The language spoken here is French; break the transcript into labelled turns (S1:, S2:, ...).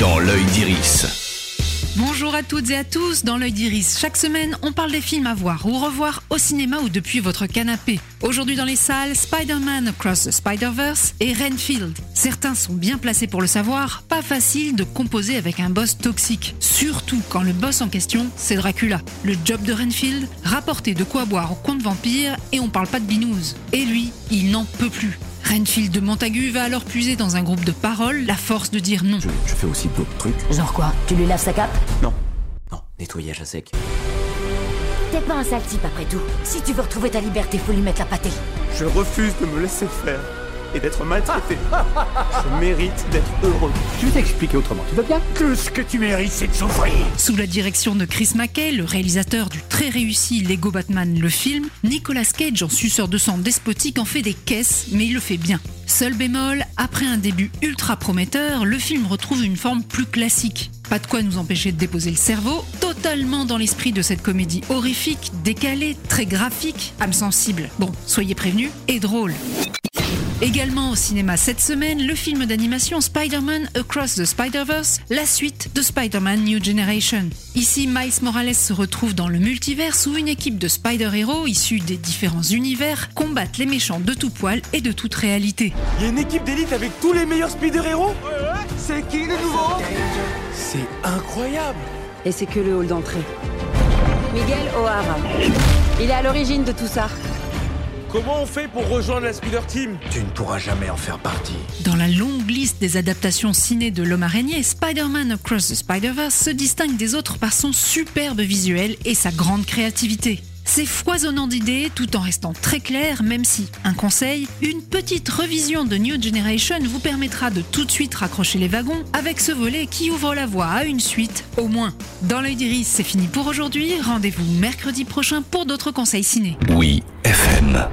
S1: dans l'œil d'Iris.
S2: Bonjour à toutes et à tous, dans l'œil d'Iris. Chaque semaine, on parle des films à voir ou revoir au cinéma ou depuis votre canapé. Aujourd'hui dans les salles, Spider-Man Across the Spider-Verse et Renfield. Certains sont bien placés pour le savoir, pas facile de composer avec un boss toxique. Surtout quand le boss en question, c'est Dracula. Le job de Renfield, rapporter de quoi boire au compte vampire et on parle pas de binouze. Et lui, il n'en peut plus. Renfield de Montagu va alors puiser dans un groupe de paroles la force de dire non.
S3: Je, je fais aussi d'autres trucs.
S4: Genre quoi? Tu lui laves sa cape?
S3: Non. Non, nettoyage à sec.
S4: T'es pas un sale type après tout. Si tu veux retrouver ta liberté, faut lui mettre la pâtée.
S5: Je refuse de me laisser faire et d'être maltraité. Je mérite d'être heureux.
S6: Je vais t'expliquer autrement, tu veux bien?
S7: Tout ce que tu mérites, c'est de souffrir.
S2: Sous la direction de Chris McKay, le réalisateur du très réussi Lego Batman le film, Nicolas Cage en suceur de sang despotique en fait des caisses, mais il le fait bien. Seul bémol, après un début ultra prometteur, le film retrouve une forme plus classique. Pas de quoi nous empêcher de déposer le cerveau, totalement dans l'esprit de cette comédie horrifique, décalée, très graphique, âme sensible. Bon, soyez prévenus, et drôle. Également au cinéma cette semaine, le film d'animation Spider-Man Across the Spider-Verse, la suite de Spider-Man New Generation. Ici, Miles Morales se retrouve dans le multiverse où une équipe de Spider-Héros issus des différents univers combattent les méchants de tout poil et de toute réalité.
S5: Il y a une équipe d'élite avec tous les meilleurs spider-héros C'est qui le nouveau C'est incroyable
S8: Et c'est que le hall d'entrée. Miguel O'Hara. Il est à l'origine de tout ça.
S5: Comment on fait pour rejoindre la Spider Team?
S7: Tu ne pourras jamais en faire partie.
S2: Dans la longue liste des adaptations ciné de l'homme araignée, Spider-Man Across the Spider-Verse se distingue des autres par son superbe visuel et sa grande créativité. C'est foisonnant d'idées tout en restant très clair, même si, un conseil, une petite revision de New Generation vous permettra de tout de suite raccrocher les wagons avec ce volet qui ouvre la voie à une suite, au moins. Dans l'œil d'Iris, c'est fini pour aujourd'hui. Rendez-vous mercredi prochain pour d'autres conseils ciné.
S1: Oui, FM.